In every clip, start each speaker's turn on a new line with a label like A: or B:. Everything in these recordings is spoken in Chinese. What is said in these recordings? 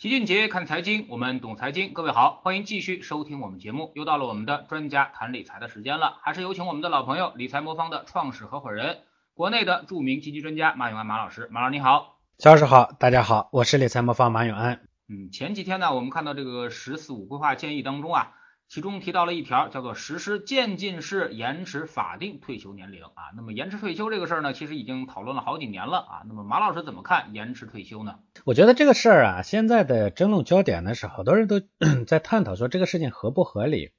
A: 齐俊杰看财经，我们懂财经。各位好，欢迎继续收听我们节目。又到了我们的专家谈理财的时间了，还是有请我们的老朋友理财魔方的创始合伙人，国内的著名基金专家马永安马老师。马老师你好，
B: 肖老师好，大家好，我是理财魔方马永安。
A: 嗯，前几天呢，我们看到这个“十四五”规划建议当中啊。其中提到了一条，叫做实施渐进式延迟法定退休年龄啊。那么延迟退休这个事儿呢，其实已经讨论了好几年了啊。那么马老师怎么看延迟退休呢？
B: 我觉得这个事儿啊，现在的争论焦点呢是好多人都 在探讨说这个事情合不合理，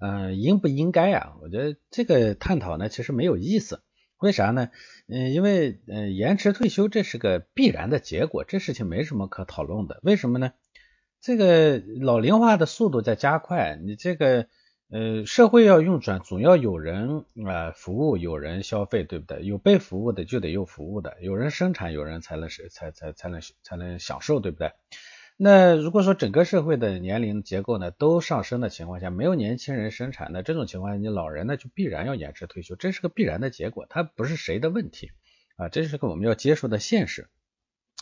B: 呃，应不应该啊？我觉得这个探讨呢其实没有意思。为啥呢？嗯，因为呃延迟退休这是个必然的结果，这事情没什么可讨论的。为什么呢？这个老龄化的速度在加快，你这个呃社会要运转，总要有人啊服务，有人消费，对不对？有被服务的就得有服务的，有人生产，有人才能是才才才能才能享受，对不对？那如果说整个社会的年龄结构呢都上升的情况下，没有年轻人生产，那这种情况下，你老人呢就必然要延迟退休，这是个必然的结果，它不是谁的问题啊，这是个我们要接受的现实。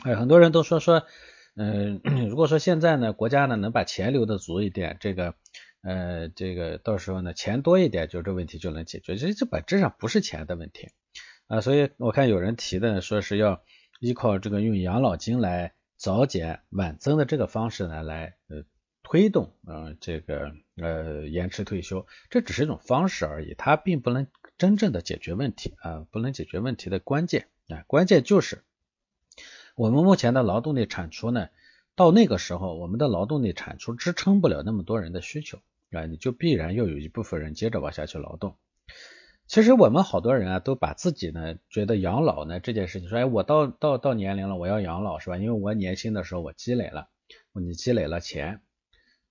B: 哎，很多人都说说。嗯，如果说现在呢，国家呢能把钱留的足一点，这个，呃，这个到时候呢钱多一点，就这问题就能解决。其实这本质上不是钱的问题啊，所以我看有人提的说是要依靠这个用养老金来早减晚增的这个方式呢来呃推动啊这个呃延迟退休，这只是一种方式而已，它并不能真正的解决问题啊，不能解决问题的关键啊，关键就是。我们目前的劳动力产出呢，到那个时候，我们的劳动力产出支撑不了那么多人的需求啊，你就必然要有一部分人接着往下去劳动。其实我们好多人啊，都把自己呢觉得养老呢这件事情说，哎，我到到到年龄了，我要养老是吧？因为我年轻的时候我积累了，你积累了钱，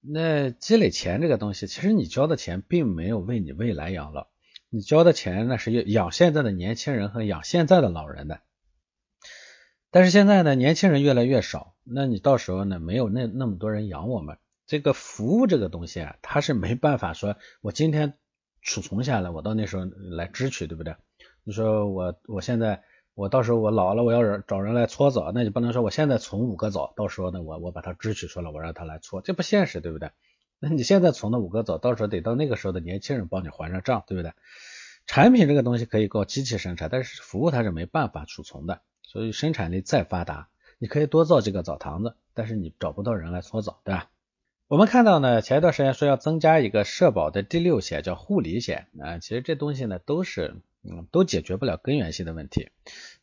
B: 那积累钱这个东西，其实你交的钱并没有为你未来养老，你交的钱那是养现在的年轻人和养现在的老人的。但是现在呢，年轻人越来越少，那你到时候呢，没有那那么多人养我们。这个服务这个东西啊，它是没办法说，我今天储存下来，我到那时候来支取，对不对？你说我我现在我到时候我老了，我要人找人来搓澡，那你不能说我现在存五个澡，到时候呢我我把它支取出来，我让他来搓，这不现实，对不对？那你现在存的五个澡，到时候得到那个时候的年轻人帮你还上账，对不对？产品这个东西可以靠机器生产，但是服务它是没办法储存的。所以生产力再发达，你可以多造几个澡堂子，但是你找不到人来搓澡，对吧？我们看到呢，前一段时间说要增加一个社保的第六险，叫护理险啊，其实这东西呢都是，嗯，都解决不了根源性的问题。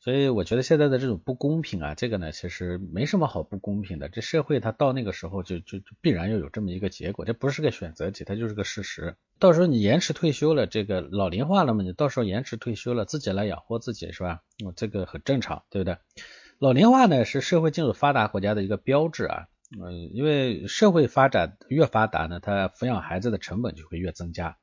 B: 所以我觉得现在的这种不公平啊，这个呢其实没什么好不公平的。这社会它到那个时候就就就必然要有这么一个结果，这不是个选择题，它就是个事实。到时候你延迟退休了，这个老龄化了嘛，你到时候延迟退休了，自己来养活自己是吧？嗯，这个很正常，对不对？老龄化呢是社会进入发达国家的一个标志啊，嗯，因为社会发展越发达呢，它抚养孩子的成本就会越增加。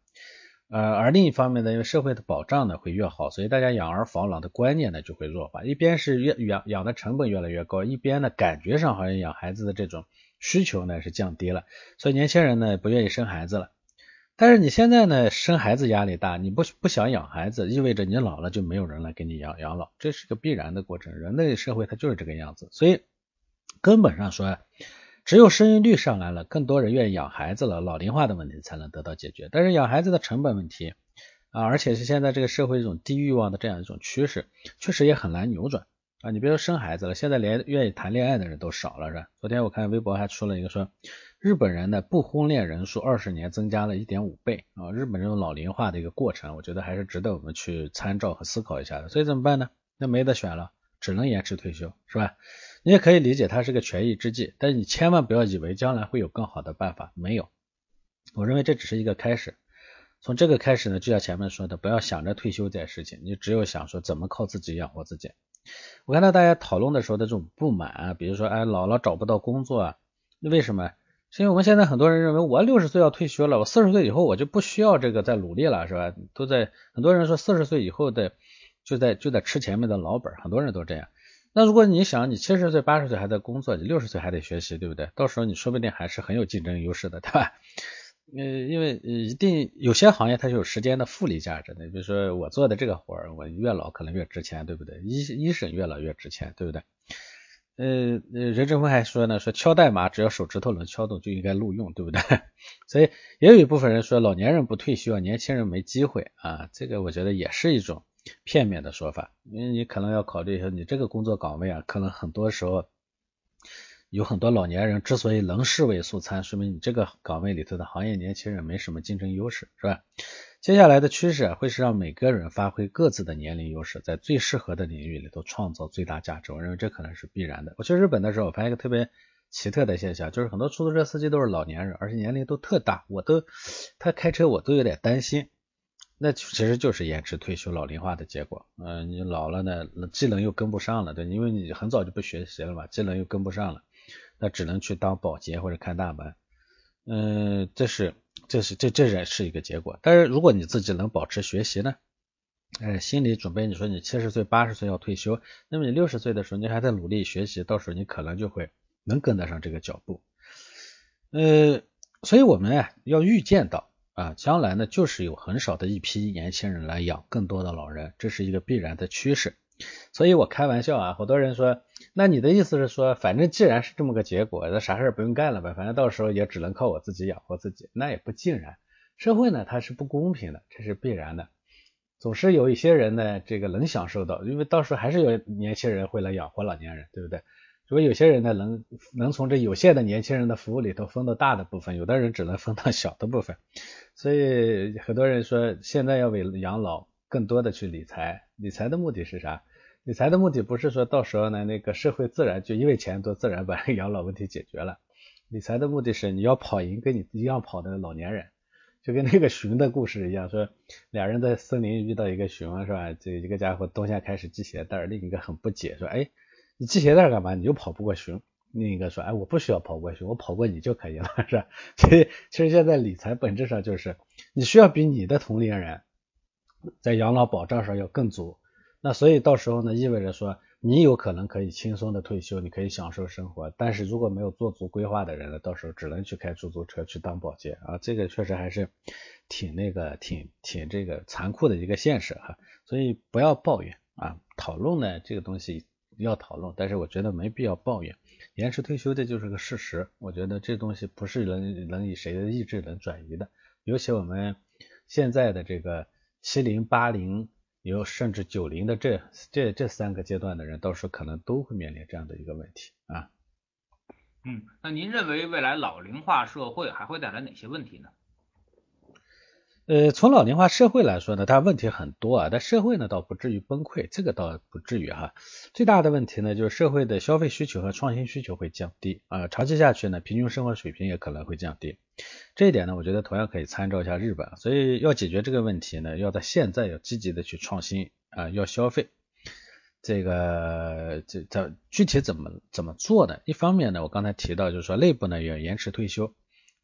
B: 呃，而另一方面呢，因为社会的保障呢会越好，所以大家养儿防老的观念呢就会弱化。一边是越养养的成本越来越高，一边呢感觉上好像养孩子的这种需求呢是降低了，所以年轻人呢不愿意生孩子了。但是你现在呢生孩子压力大，你不不想养孩子，意味着你老了就没有人来给你养养老，这是个必然的过程。人类社会它就是这个样子，所以根本上说。只有生育率上来了，更多人愿意养孩子了，老龄化的问题才能得到解决。但是养孩子的成本问题啊，而且是现在这个社会一种低欲望的这样一种趋势，确实也很难扭转啊。你别说生孩子了，现在连愿意谈恋爱的人都少了，是吧？昨天我看微博还出了一个说，日本人的不婚恋人数二十年增加了一点五倍啊。日本这种老龄化的一个过程，我觉得还是值得我们去参照和思考一下的。所以怎么办呢？那没得选了，只能延迟退休，是吧？你也可以理解它是个权宜之计，但是你千万不要以为将来会有更好的办法，没有。我认为这只是一个开始，从这个开始呢，就像前面说的，不要想着退休这件事情，你只有想说怎么靠自己养活自己。我看到大家讨论的时候的这种不满啊，比如说哎老了找不到工作啊，那为什么？是因为我们现在很多人认为我六十岁要退休了，我四十岁以后我就不需要这个再努力了，是吧？都在很多人说四十岁以后的就在就在吃前面的老本，很多人都这样。那如果你想，你七十岁、八十岁还在工作，你六十岁还得学习，对不对？到时候你说不定还是很有竞争优势的，对吧？呃，因为一定有些行业它是有时间的复利价值的，比如说我做的这个活儿，我越老可能越值钱，对不对？医医生越老越值钱，对不对？呃，任正非还说呢，说敲代码只要手指头能敲动就应该录用，对不对？所以也有一部分人说老年人不退休，年轻人没机会啊，这个我觉得也是一种片面的说法，因为你可能要考虑一下，你这个工作岗位啊，可能很多时候有很多老年人之所以能视为素餐，说明你这个岗位里头的行业年轻人没什么竞争优势，是吧？接下来的趋势会是让每个人发挥各自的年龄优势，在最适合的领域里头创造最大价值。我认为这可能是必然的。我去日本的时候，我发现一个特别奇特的现象，就是很多出租车司机都是老年人，而且年龄都特大，我都他开车我都有点担心。那其实就是延迟退休、老龄化的结果。嗯，你老了呢，技能又跟不上了，对，因为你很早就不学习了嘛，技能又跟不上了，那只能去当保洁或者看大门。嗯，这是。这是这这也是一个结果，但是如果你自己能保持学习呢，哎，心理准备，你说你七十岁八十岁要退休，那么你六十岁的时候你还在努力学习，到时候你可能就会能跟得上这个脚步。呃，所以我们啊要预见到啊，将来呢就是有很少的一批年轻人来养更多的老人，这是一个必然的趋势。所以我开玩笑啊，好多人说，那你的意思是说，反正既然是这么个结果，那啥事不用干了呗，反正到时候也只能靠我自己养活自己，那也不尽然。社会呢，它是不公平的，这是必然的。总是有一些人呢，这个能享受到，因为到时候还是有年轻人会来养活老年人，对不对？如果有些人呢，能能从这有限的年轻人的服务里头分到大的部分，有的人只能分到小的部分。所以很多人说，现在要为养老更多的去理财，理财的目的是啥？理财的目的不是说到时候呢，那个社会自然就因为钱多，自然把养老问题解决了。理财的目的是你要跑赢跟你一样跑的老年人，就跟那个熊的故事一样，说俩人在森林遇到一个熊是吧？这一个家伙冬天开始系鞋带，另一个很不解，说哎，你系鞋带干嘛？你又跑不过熊。另一个说哎，我不需要跑过熊，我跑过你就可以了，是吧？所以其实现在理财本质上就是你需要比你的同龄人在养老保障上要更足。那所以到时候呢，意味着说你有可能可以轻松的退休，你可以享受生活。但是如果没有做足规划的人呢，到时候只能去开出租车去当保洁啊，这个确实还是挺那个挺挺这个残酷的一个现实哈。所以不要抱怨啊，讨论呢这个东西要讨论，但是我觉得没必要抱怨。延迟退休这就是个事实，我觉得这东西不是能能以谁的意志能转移的。尤其我们现在的这个七零八零。有甚至九零的这这这三个阶段的人，到时候可能都会面临这样的一个问题啊。
A: 嗯，那您认为未来老龄化社会还会带来哪些问题呢？
B: 呃，从老龄化社会来说呢，它问题很多啊，但社会呢倒不至于崩溃，这个倒不至于哈。最大的问题呢，就是社会的消费需求和创新需求会降低啊，长期下去呢，平均生活水平也可能会降低。这一点呢，我觉得同样可以参照一下日本。所以要解决这个问题呢，要在现在要积极的去创新啊，要消费。这个这这具体怎么怎么做呢？一方面呢，我刚才提到就是说内部呢要延迟退休，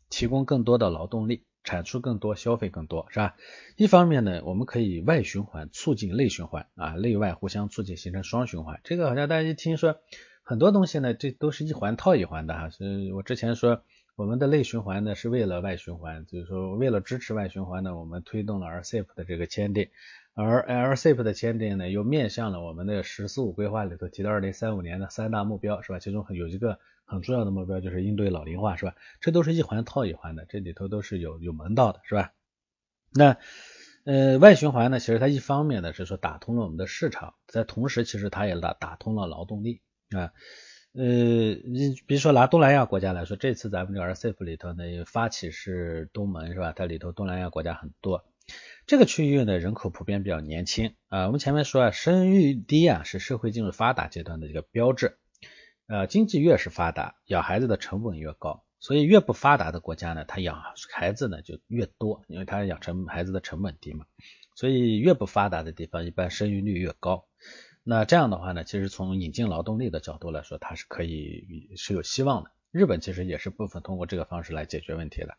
B: 提供更多的劳动力。产出更多，消费更多，是吧？一方面呢，我们可以外循环促进内循环啊，内外互相促进，形成双循环。这个好像大家一听说很多东西呢，这都是一环套一环的哈。所以我之前说我们的内循环呢是为了外循环，就是说为了支持外循环呢，我们推动了 RCEP 的这个签订。而 RCEP 的签订呢，又面向了我们的“十四五”规划里头提到二零三五年的三大目标，是吧？其中有一个很重要的目标就是应对老龄化，是吧？这都是一环套一环的，这里头都是有有门道的，是吧？那呃外循环呢，其实它一方面呢是说打通了我们的市场，在同时其实它也打打通了劳动力啊。呃，你比如说拿东南亚国家来说，这次咱们这个 RCEP 里头呢，发起是东盟，是吧？它里头东南亚国家很多。这个区域呢，人口普遍比较年轻啊。我们前面说啊，生育低啊是社会进入发达阶段的一个标志。呃，经济越是发达，养孩子的成本越高。所以越不发达的国家呢，它养孩子呢就越多，因为它养成孩子的成本低嘛。所以越不发达的地方，一般生育率越高。那这样的话呢，其实从引进劳动力的角度来说，它是可以是有希望的。日本其实也是部分通过这个方式来解决问题的。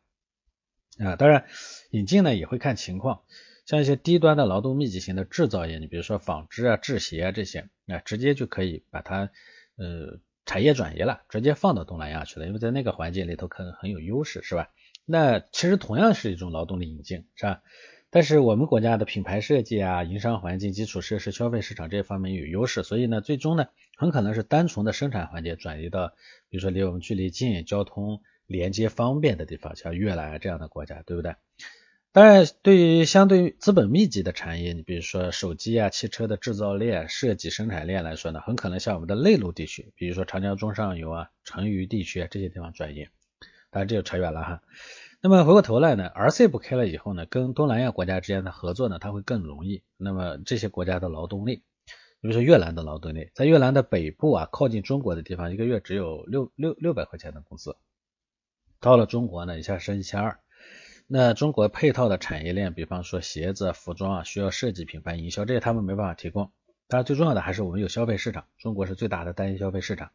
B: 啊，当然引进呢也会看情况，像一些低端的劳动密集型的制造业，你比如说纺织啊、制鞋啊这些，啊直接就可以把它呃产业转移了，直接放到东南亚去了，因为在那个环境里头可能很有优势，是吧？那其实同样是一种劳动力引进，是吧？但是我们国家的品牌设计啊、营商环境、基础设施、消费市场这方面有优势，所以呢，最终呢，很可能是单纯的生产环节转移到，比如说离我们距离近、交通连接方便的地方，像越南这样的国家，对不对？当然，对于相对于资本密集的产业，你比如说手机啊、汽车的制造链、设计生产链来说呢，很可能向我们的内陆地区，比如说长江中上游啊、成渝地区啊这些地方转移。当然，这就扯远了哈。那么回过头来呢，RCEP 开了以后呢，跟东南亚国家之间的合作呢，它会更容易。那么这些国家的劳动力，比如说越南的劳动力，在越南的北部啊，靠近中国的地方，一个月只有六六六百块钱的工资，到了中国呢，一下升一千二。那中国配套的产业链，比方说鞋子、服装啊，需要设计、品牌营销，这些他们没办法提供。当然，最重要的还是我们有消费市场，中国是最大的单一消费市场，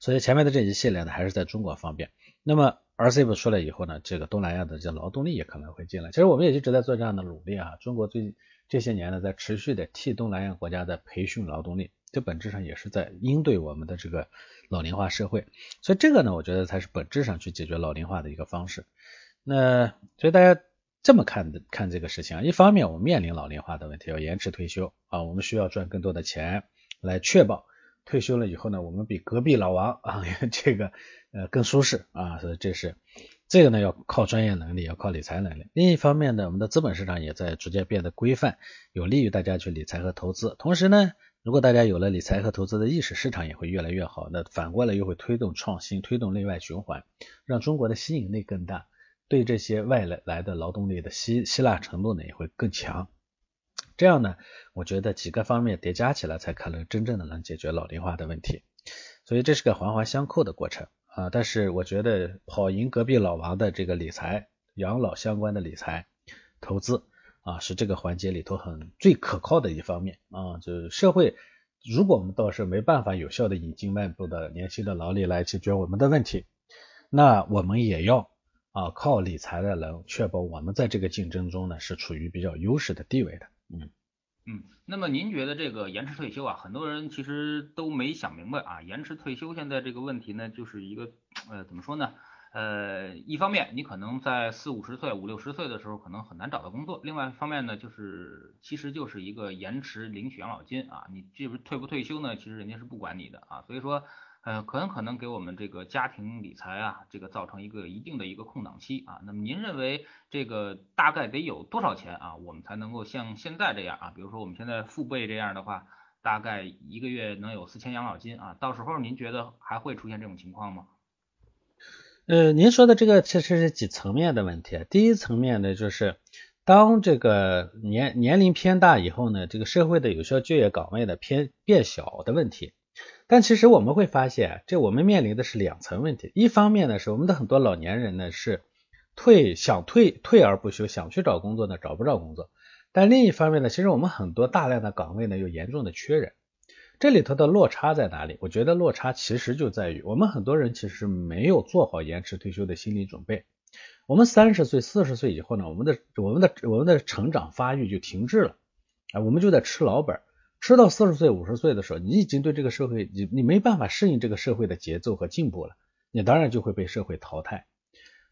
B: 所以前面的这一系列呢，还是在中国方便。那么 RCEP 出来以后呢，这个东南亚的这劳动力也可能会进来。其实我们也一直在做这样的努力啊，中国最近这些年呢，在持续的替东南亚国家在培训劳动力，这本质上也是在应对我们的这个老龄化社会。所以这个呢，我觉得才是本质上去解决老龄化的一个方式。那所以大家这么看的看这个事情啊，一方面我们面临老龄化的问题，要延迟退休啊，我们需要赚更多的钱来确保退休了以后呢，我们比隔壁老王啊 这个呃更舒适啊，所以这是这个呢要靠专业能力，要靠理财能力。另一方面呢，我们的资本市场也在逐渐变得规范，有利于大家去理财和投资。同时呢，如果大家有了理财和投资的意识，市场也会越来越好。那反过来又会推动创新，推动内外循环，让中国的吸引力更大。对这些外来来的劳动力的吸吸纳程度呢也会更强，这样呢，我觉得几个方面叠加起来才可能真正的能解决老龄化的问题，所以这是个环环相扣的过程啊。但是我觉得跑赢隔壁老王的这个理财、养老相关的理财投资啊，是这个环节里头很最可靠的一方面啊。就是社会，如果我们到时候没办法有效的引进外部的年轻的劳力来解决我们的问题，那我们也要。啊，靠理财的人确保我们在这个竞争中呢是处于比较优势的地位的。
A: 嗯嗯，那么您觉得这个延迟退休啊，很多人其实都没想明白啊，延迟退休现在这个问题呢，就是一个呃怎么说呢？呃，一方面你可能在四五十岁、五六十岁的时候可能很难找到工作，另外一方面呢，就是其实就是一个延迟领取养老金啊，你这不退不退休呢？其实人家是不管你的啊，所以说。呃，很可能给我们这个家庭理财啊，这个造成一个一定的一个空档期啊。那么您认为这个大概得有多少钱啊，我们才能够像现在这样啊？比如说我们现在父辈这样的话，大概一个月能有四千养老金啊？到时候您觉得还会出现这种情况吗？
B: 呃，您说的这个其实是几层面的问题。第一层面呢，就是当这个年年龄偏大以后呢，这个社会的有效就业岗位的偏变小的问题。但其实我们会发现，这我们面临的是两层问题。一方面呢，是我们的很多老年人呢是退想退退而不休，想去找工作呢找不着工作。但另一方面呢，其实我们很多大量的岗位呢又严重的缺人。这里头的落差在哪里？我觉得落差其实就在于我们很多人其实没有做好延迟退休的心理准备。我们三十岁、四十岁以后呢，我们的我们的我们的成长发育就停滞了啊，我们就在吃老本。吃到四十岁、五十岁的时候，你已经对这个社会，你你没办法适应这个社会的节奏和进步了，你当然就会被社会淘汰。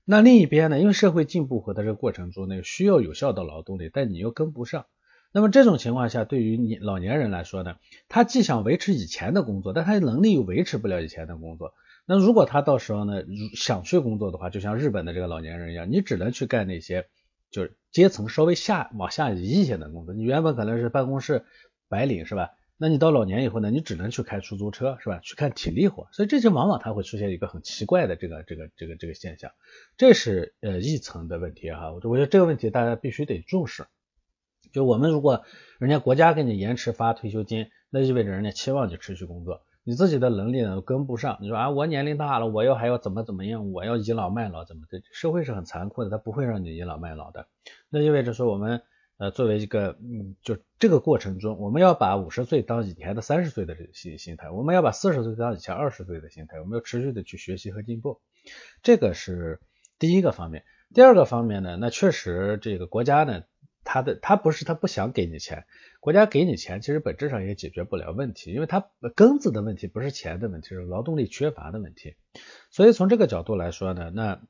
B: 那另一边呢，因为社会进步和在这个过程中呢，需要有效的劳动力，但你又跟不上。那么这种情况下，对于你老年人来说呢，他既想维持以前的工作，但他能力又维持不了以前的工作。那如果他到时候呢，想去工作的话，就像日本的这个老年人一样，你只能去干那些就是阶层稍微下往下移一些的工作。你原本可能是办公室。白领是吧？那你到老年以后呢？你只能去开出租车是吧？去干体力活，所以这就往往它会出现一个很奇怪的这个这个这个这个现象，这是呃一层的问题哈。我我觉得这个问题大家必须得重视。就我们如果人家国家给你延迟发退休金，那意味着人家期望你持续工作，你自己的能力呢跟不上。你说啊，我年龄大了，我要还要怎么怎么样？我要倚老卖老怎么的？社会是很残酷的，他不会让你倚老卖老的。那意味着说我们。呃，作为一个，嗯，就这个过程中，我们要把五十岁当以前的三十岁的这个心心态，我们要把四十岁当以前二十岁的心态，我们要持续的去学习和进步，这个是第一个方面。第二个方面呢，那确实这个国家呢，他的他不是他不想给你钱，国家给你钱，其实本质上也解决不了问题，因为它根子的问题不是钱的问题，是劳动力缺乏的问题。所以从这个角度来说呢，那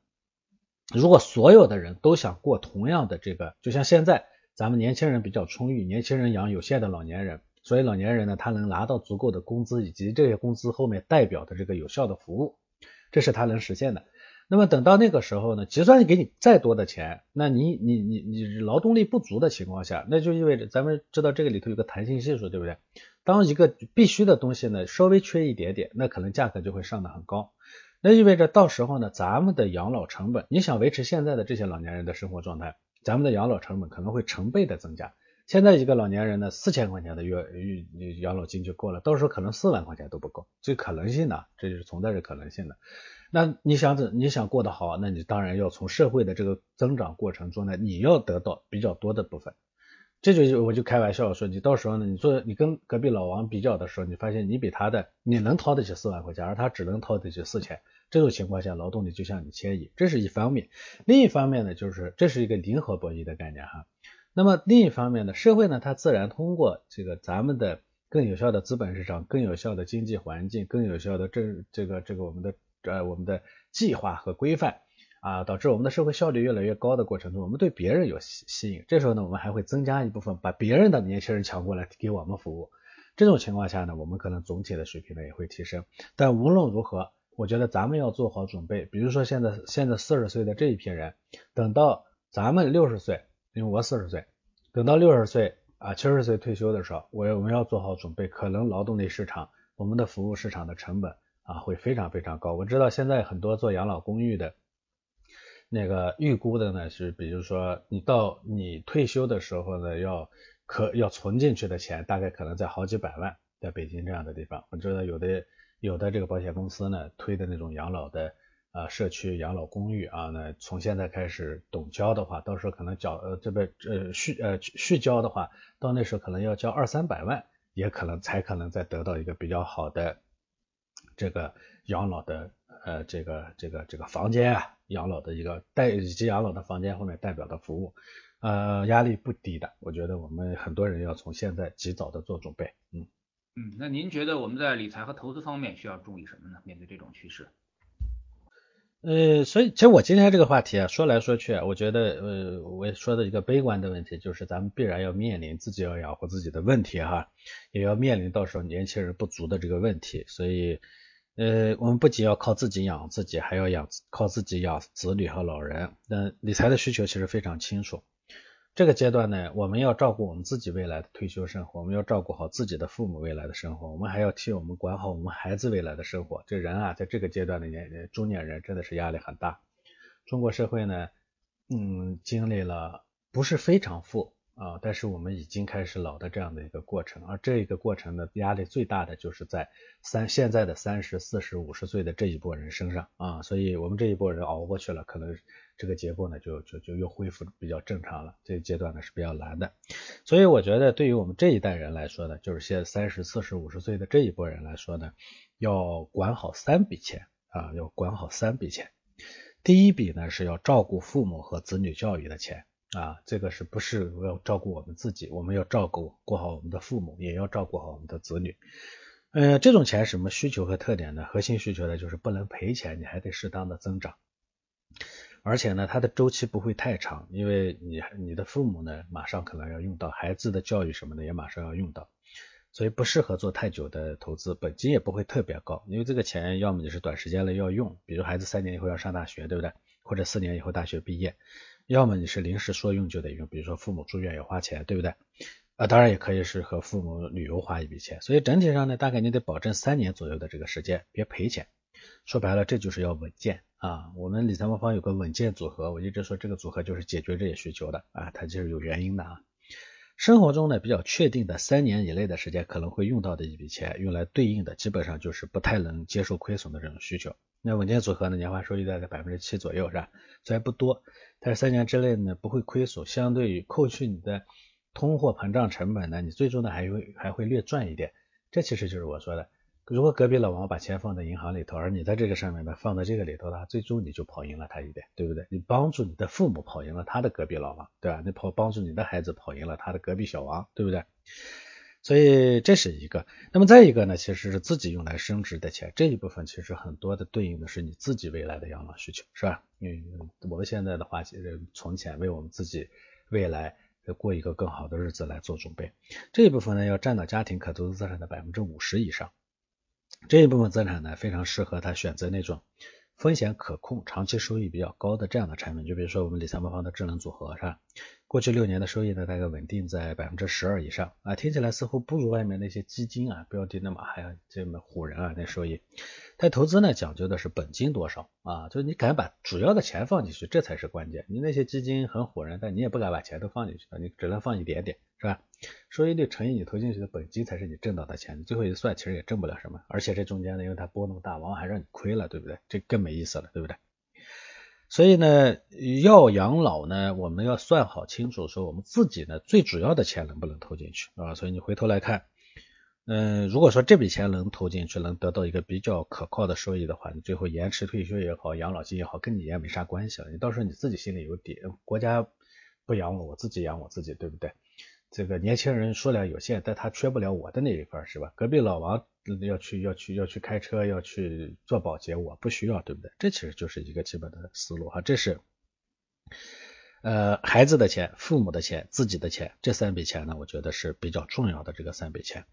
B: 如果所有的人都想过同样的这个，就像现在。咱们年轻人比较充裕，年轻人养有限的老年人，所以老年人呢，他能拿到足够的工资，以及这些工资后面代表的这个有效的服务，这是他能实现的。那么等到那个时候呢，就算给你再多的钱，那你你你你劳动力不足的情况下，那就意味着咱们知道这个里头有个弹性系数，对不对？当一个必须的东西呢稍微缺一点点，那可能价格就会上的很高。那意味着到时候呢，咱们的养老成本，你想维持现在的这些老年人的生活状态，咱们的养老成本可能会成倍的增加。现在一个老年人呢，四千块钱的月月养老金就够了，到时候可能四万块钱都不够，这可能性呢，这就是存在着可能性的。那你想怎你想过得好，那你当然要从社会的这个增长过程中呢，你要得到比较多的部分。这就我就开玩笑说，你到时候呢，你做你跟隔壁老王比较的时候，你发现你比他的你能掏得起四万块钱，而他只能掏得起四千。这种情况下，劳动力就向你迁移，这是一方面。另一方面呢，就是这是一个零和博弈的概念哈。那么另一方面呢，社会呢，它自然通过这个咱们的更有效的资本市场、更有效的经济环境、更有效的这这个这个我们的。呃，我们的计划和规范啊，导致我们的社会效率越来越高的过程中，我们对别人有吸吸引。这时候呢，我们还会增加一部分，把别人的年轻人抢过来给我们服务。这种情况下呢，我们可能总体的水平呢也会提升。但无论如何，我觉得咱们要做好准备。比如说现在现在四十岁的这一批人，等到咱们六十岁，因为我四十岁，等到六十岁啊七十岁退休的时候，我我们要做好准备，可能劳动力市场、我们的服务市场的成本。啊，会非常非常高。我知道现在很多做养老公寓的，那个预估的呢是，比如说你到你退休的时候呢，要可要存进去的钱，大概可能在好几百万，在北京这样的地方。我知道有的有的这个保险公司呢推的那种养老的啊社区养老公寓啊，那从现在开始懂交的话，到时候可能缴呃这边呃续呃续交的话，到那时候可能要交二三百万，也可能才可能再得到一个比较好的。这个养老的呃，这个这个这个房间啊，养老的一个代以及养老的房间后面代表的服务，呃，压力不低的。我觉得我们很多人要从现在及早的做准备。
A: 嗯嗯，那您觉得我们在理财和投资方面需要注意什么呢？面对这种趋势？
B: 呃，所以其实我今天这个话题啊，说来说去，我觉得呃，我说的一个悲观的问题，就是咱们必然要面临自己要养活自己的问题哈，也要面临到时候年轻人不足的这个问题，所以。呃，我们不仅要靠自己养自己，还要养靠自己养子女和老人。那理财的需求其实非常清楚。这个阶段呢，我们要照顾我们自己未来的退休生活，我们要照顾好自己的父母未来的生活，我们还要替我们管好我们孩子未来的生活。这人啊，在这个阶段的年中年人真的是压力很大。中国社会呢，嗯，经历了不是非常富。啊，但是我们已经开始老的这样的一个过程，而这个过程呢，压力最大的就是在三现在的三十四十五十岁的这一波人身上啊，所以我们这一波人熬过去了，可能这个结构呢就就就又恢复比较正常了，这个阶段呢是比较难的，所以我觉得对于我们这一代人来说呢，就是现在三十四十五十岁的这一波人来说呢，要管好三笔钱啊，要管好三笔钱，第一笔呢是要照顾父母和子女教育的钱。啊，这个是不是要照顾我们自己？我们要照顾过好我们的父母，也要照顾好我们的子女。呃，这种钱什么需求和特点呢？核心需求呢就是不能赔钱，你还得适当的增长。而且呢，它的周期不会太长，因为你你的父母呢马上可能要用到，孩子的教育什么的也马上要用到，所以不适合做太久的投资，本金也不会特别高，因为这个钱要么你是短时间内要用，比如孩子三年以后要上大学，对不对？或者四年以后大学毕业。要么你是临时说用就得用，比如说父母住院要花钱，对不对？啊，当然也可以是和父母旅游花一笔钱。所以整体上呢，大概你得保证三年左右的这个时间，别赔钱。说白了，这就是要稳健啊。我们理财魔方有个稳健组合，我一直说这个组合就是解决这些需求的啊，它就是有原因的啊。生活中呢比较确定的三年以内的时间可能会用到的一笔钱，用来对应的基本上就是不太能接受亏损的这种需求。那稳健组合呢，年化收益在在百分之七左右是吧？虽然不多，但是三年之内呢不会亏损，相对于扣去你的通货膨胀成本呢，你最终呢还会还会略赚一点。这其实就是我说的。如果隔壁老王把钱放在银行里头，而你在这个上面呢放在这个里头的话，最终你就跑赢了他一点，对不对？你帮助你的父母跑赢了他的隔壁老王，对吧？你跑帮助你的孩子跑赢了他的隔壁小王，对不对？所以这是一个。那么再一个呢，其实是自己用来升值的钱，这一部分其实很多的对应的是你自己未来的养老需求，是吧？因为我们现在的话，其实存钱为我们自己未来过一个更好的日子来做准备。这一部分呢，要占到家庭可投资资产的百分之五十以上。这一部分资产呢，非常适合他选择那种风险可控、长期收益比较高的这样的产品。就比如说我们理财魔方的智能组合，是吧？过去六年的收益呢，大概稳定在百分之十二以上啊，听起来似乎不如外面那些基金啊、标的那么还要这么唬人啊那收益。但投资呢，讲究的是本金多少啊，就是你敢把主要的钱放进去，这才是关键。你那些基金很唬人，但你也不敢把钱都放进去你只能放一点点，是吧？收益率乘以你投进去的本金才是你挣到的钱，你最后一算其实也挣不了什么，而且这中间呢，因为它波动大，往往还让你亏了，对不对？这更没意思了，对不对？所以呢，要养老呢，我们要算好清楚，说我们自己呢最主要的钱能不能投进去啊？所以你回头来看，嗯，如果说这笔钱能投进去，能得到一个比较可靠的收益的话，你最后延迟退休也好，养老金也好，跟你也没啥关系了。你到时候你自己心里有底，国家不养我，我自己养我自己，对不对？这个年轻人数量有限，但他缺不了我的那一份，是吧？隔壁老王要去要去要去开车，要去做保洁，我不需要，对不对？这其实就是一个基本的思路哈，这是。呃，孩子的钱、父母的钱、自己的钱，这三笔钱呢，我觉得是比较重要的。这个三笔钱，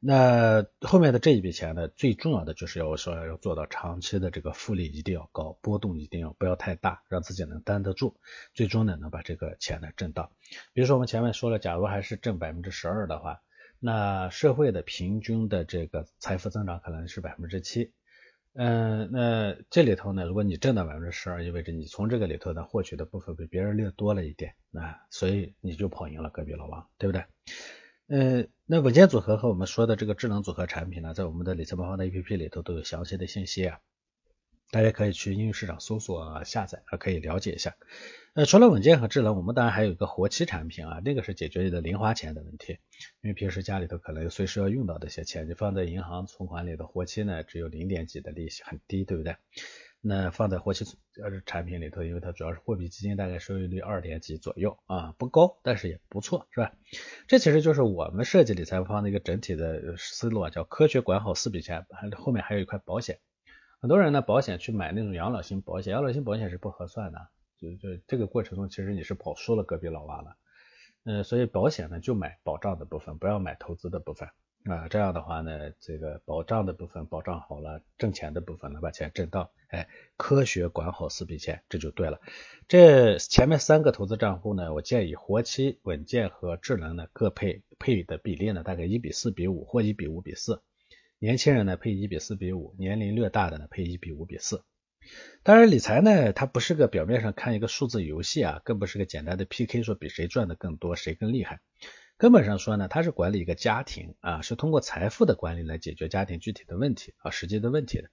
B: 那后面的这一笔钱呢，最重要的就是要说要做到长期的这个复利一定要高，波动一定要不要太大，让自己能担得住，最终呢能把这个钱呢挣到。比如说我们前面说了，假如还是挣百分之十二的话，那社会的平均的这个财富增长可能是百分之七。嗯，那这里头呢，如果你挣到百分之十二，意味着你从这个里头呢获取的部分比别人略多了一点，那所以你就跑赢了隔壁老王，对不对？嗯，那稳健组合和我们说的这个智能组合产品呢，在我们的理财魔方的 APP 里头都有详细的信息啊。大家可以去应用市场搜索下载，可以了解一下。呃，除了稳健和智能，我们当然还有一个活期产品啊，那个是解决你的零花钱的问题。因为平时家里头可能随时要用到这些钱，你放在银行存款里的活期呢，只有零点几的利息，很低，对不对？那放在活期呃产品里头，因为它主要是货币基金，大概收益率二点几左右啊，不高，但是也不错，是吧？这其实就是我们设计理财方的一个整体的思路啊，叫科学管好四笔钱，还后面还有一块保险。很多人呢，保险去买那种养老型保险，养老型保险是不合算的，就就这个过程中，其实你是跑输了隔壁老王了，嗯，所以保险呢就买保障的部分，不要买投资的部分啊，这样的话呢，这个保障的部分保障好了，挣钱的部分能把钱挣到，哎，科学管好四笔钱，这就对了。这前面三个投资账户呢，我建议活期、稳健和智能呢各配配的比例呢，大概一比四比五或一比五比四。年轻人呢配一比四比五，年龄略大的呢配一比五比四。当然理财呢，它不是个表面上看一个数字游戏啊，更不是个简单的 PK，说比谁赚的更多，谁更厉害。根本上说呢，它是管理一个家庭啊，是通过财富的管理来解决家庭具体的问题啊，实际的问题的。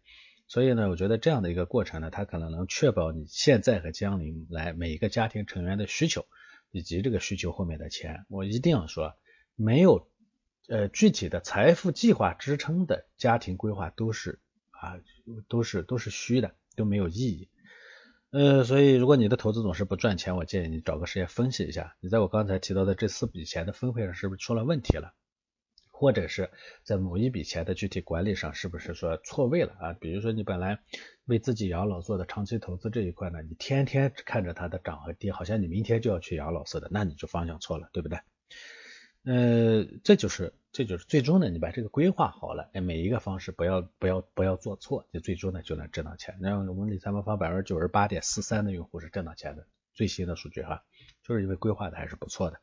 B: 所以呢，我觉得这样的一个过程呢，它可能能确保你现在和将来每一个家庭成员的需求，以及这个需求后面的钱。我一定要说，没有。呃，具体的财富计划支撑的家庭规划都是啊，都是都是虚的，都没有意义。呃，所以如果你的投资总是不赚钱，我建议你找个时间分析一下，你在我刚才提到的这四笔钱的分配上是不是出了问题了，或者是在某一笔钱的具体管理上是不是说错位了啊？比如说你本来为自己养老做的长期投资这一块呢，你天天看着它的涨和跌，好像你明天就要去养老似的，那你就方向错了，对不对？呃，这就是这就是最终呢，你把这个规划好了，哎，每一个方式不要不要不要做错，就最终呢就能挣到钱。那我们理财魔方百分之九十八点四三的用户是挣到钱的，最新的数据哈，就是因为规划的还是不错的。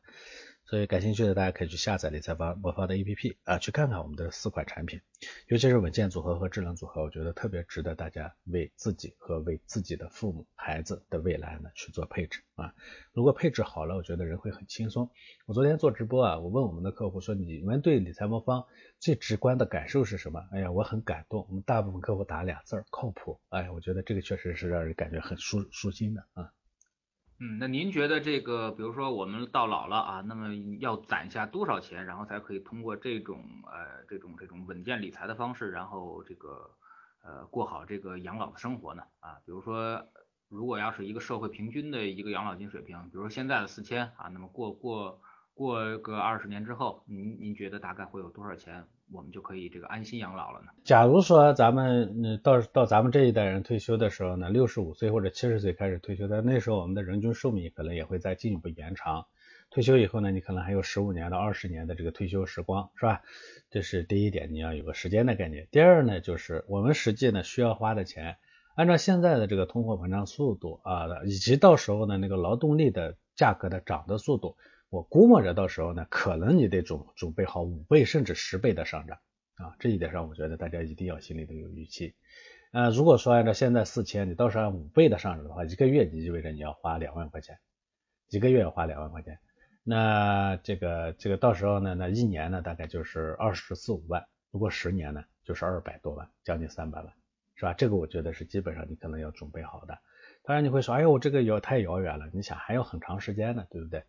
B: 所以感兴趣的大家可以去下载理财方魔方的 APP 啊，去看看我们的四款产品，尤其是稳健组合和智能组合，我觉得特别值得大家为自己和为自己的父母、孩子的未来呢去做配置啊。如果配置好了，我觉得人会很轻松。我昨天做直播啊，我问我们的客户说，你们对理财魔方最直观的感受是什么？哎呀，我很感动。我们大部分客户打俩字儿，靠谱。哎，我觉得这个确实是让人感觉很舒舒心的啊。
A: 嗯，那您觉得这个，比如说我们到老了啊，那么要攒下多少钱，然后才可以通过这种呃这种这种稳健理财的方式，然后这个呃过好这个养老的生活呢？啊，比如说如果要是一个社会平均的一个养老金水平，比如说现在的四千啊，那么过过过个二十年之后，您您觉得大概会有多少钱？我们就可以这个安心养老了呢。
B: 假如说咱们嗯到到咱们这一代人退休的时候呢，六十五岁或者七十岁开始退休，但那时候我们的人均寿命可能也会再进一步延长。退休以后呢，你可能还有十五年到二十年的这个退休时光，是吧？这是第一点，你要有个时间的概念。第二呢，就是我们实际呢需要花的钱，按照现在的这个通货膨胀速度啊，以及到时候呢那个劳动力的价格的涨的速度，我估摸着到时候呢，可能你得准准备好五倍甚至十倍的上涨啊。这一点上，我觉得大家一定要心里头有预期。呃，如果说按照现在四千，你到时候按五倍的上涨的话，一个月就意味着你要花两万块钱，一个月要花两万块钱。那这个这个到时候呢，那一年呢大概就是二十四五万，如果十年呢就是二百多万，将近三百万，是吧？这个我觉得是基本上你可能要准备好的。当然你会说，哎呦，这个遥太遥远了，你想还有很长时间呢，对不对？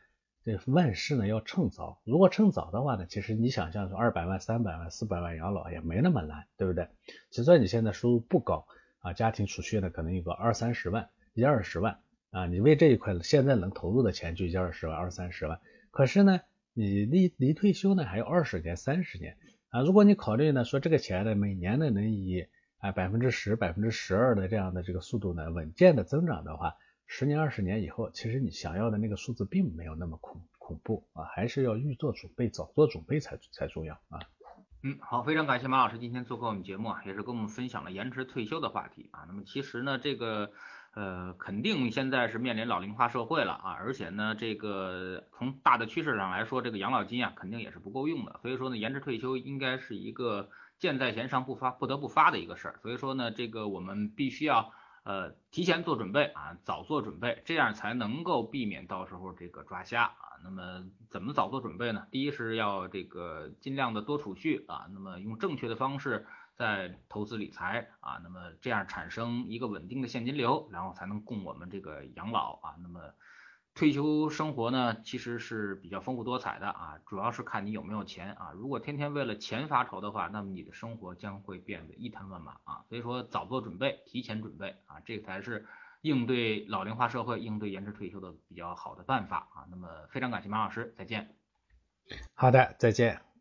B: 这万事呢要趁早，如果趁早的话呢，其实你想象说二百万、三百万、四百万养老也没那么难，对不对？就算你现在收入不高啊，家庭储蓄呢可能有个二三十万、一二十万啊，你为这一块现在能投入的钱就一二十万、二三十万，可是呢，你离离退休呢还有二十年、三十年啊，如果你考虑呢说这个钱呢每年呢能以啊百分之十、百分之十二的这样的这个速度呢稳健的增长的话。十年二十年以后，其实你想要的那个数字并没有那么恐恐怖啊，还是要预做准备，早做准备才才重要啊。
A: 嗯，好，非常感谢马老师今天做客我们节目啊，也是跟我们分享了延迟退休的话题啊。那么其实呢，这个呃肯定现在是面临老龄化社会了啊，而且呢，这个从大的趋势上来说，这个养老金啊肯定也是不够用的，所以说呢，延迟退休应该是一个箭在弦上不发不得不发的一个事儿。所以说呢，这个我们必须要。呃，提前做准备啊，早做准备，这样才能够避免到时候这个抓瞎啊。那么怎么早做准备呢？第一是要这个尽量的多储蓄啊，那么用正确的方式在投资理财啊，那么这样产生一个稳定的现金流，然后才能供我们这个养老啊。那么。退休生活呢，其实是比较丰富多彩的啊，主要是看你有没有钱啊。如果天天为了钱发愁的话，那么你的生活将会变得一滩乱麻啊。所以说，早做准备，提前准备啊，这才是应对老龄化社会、应对延迟退休的比较好的办法啊。那么，非常感谢马老师，再见。
B: 好的，再见。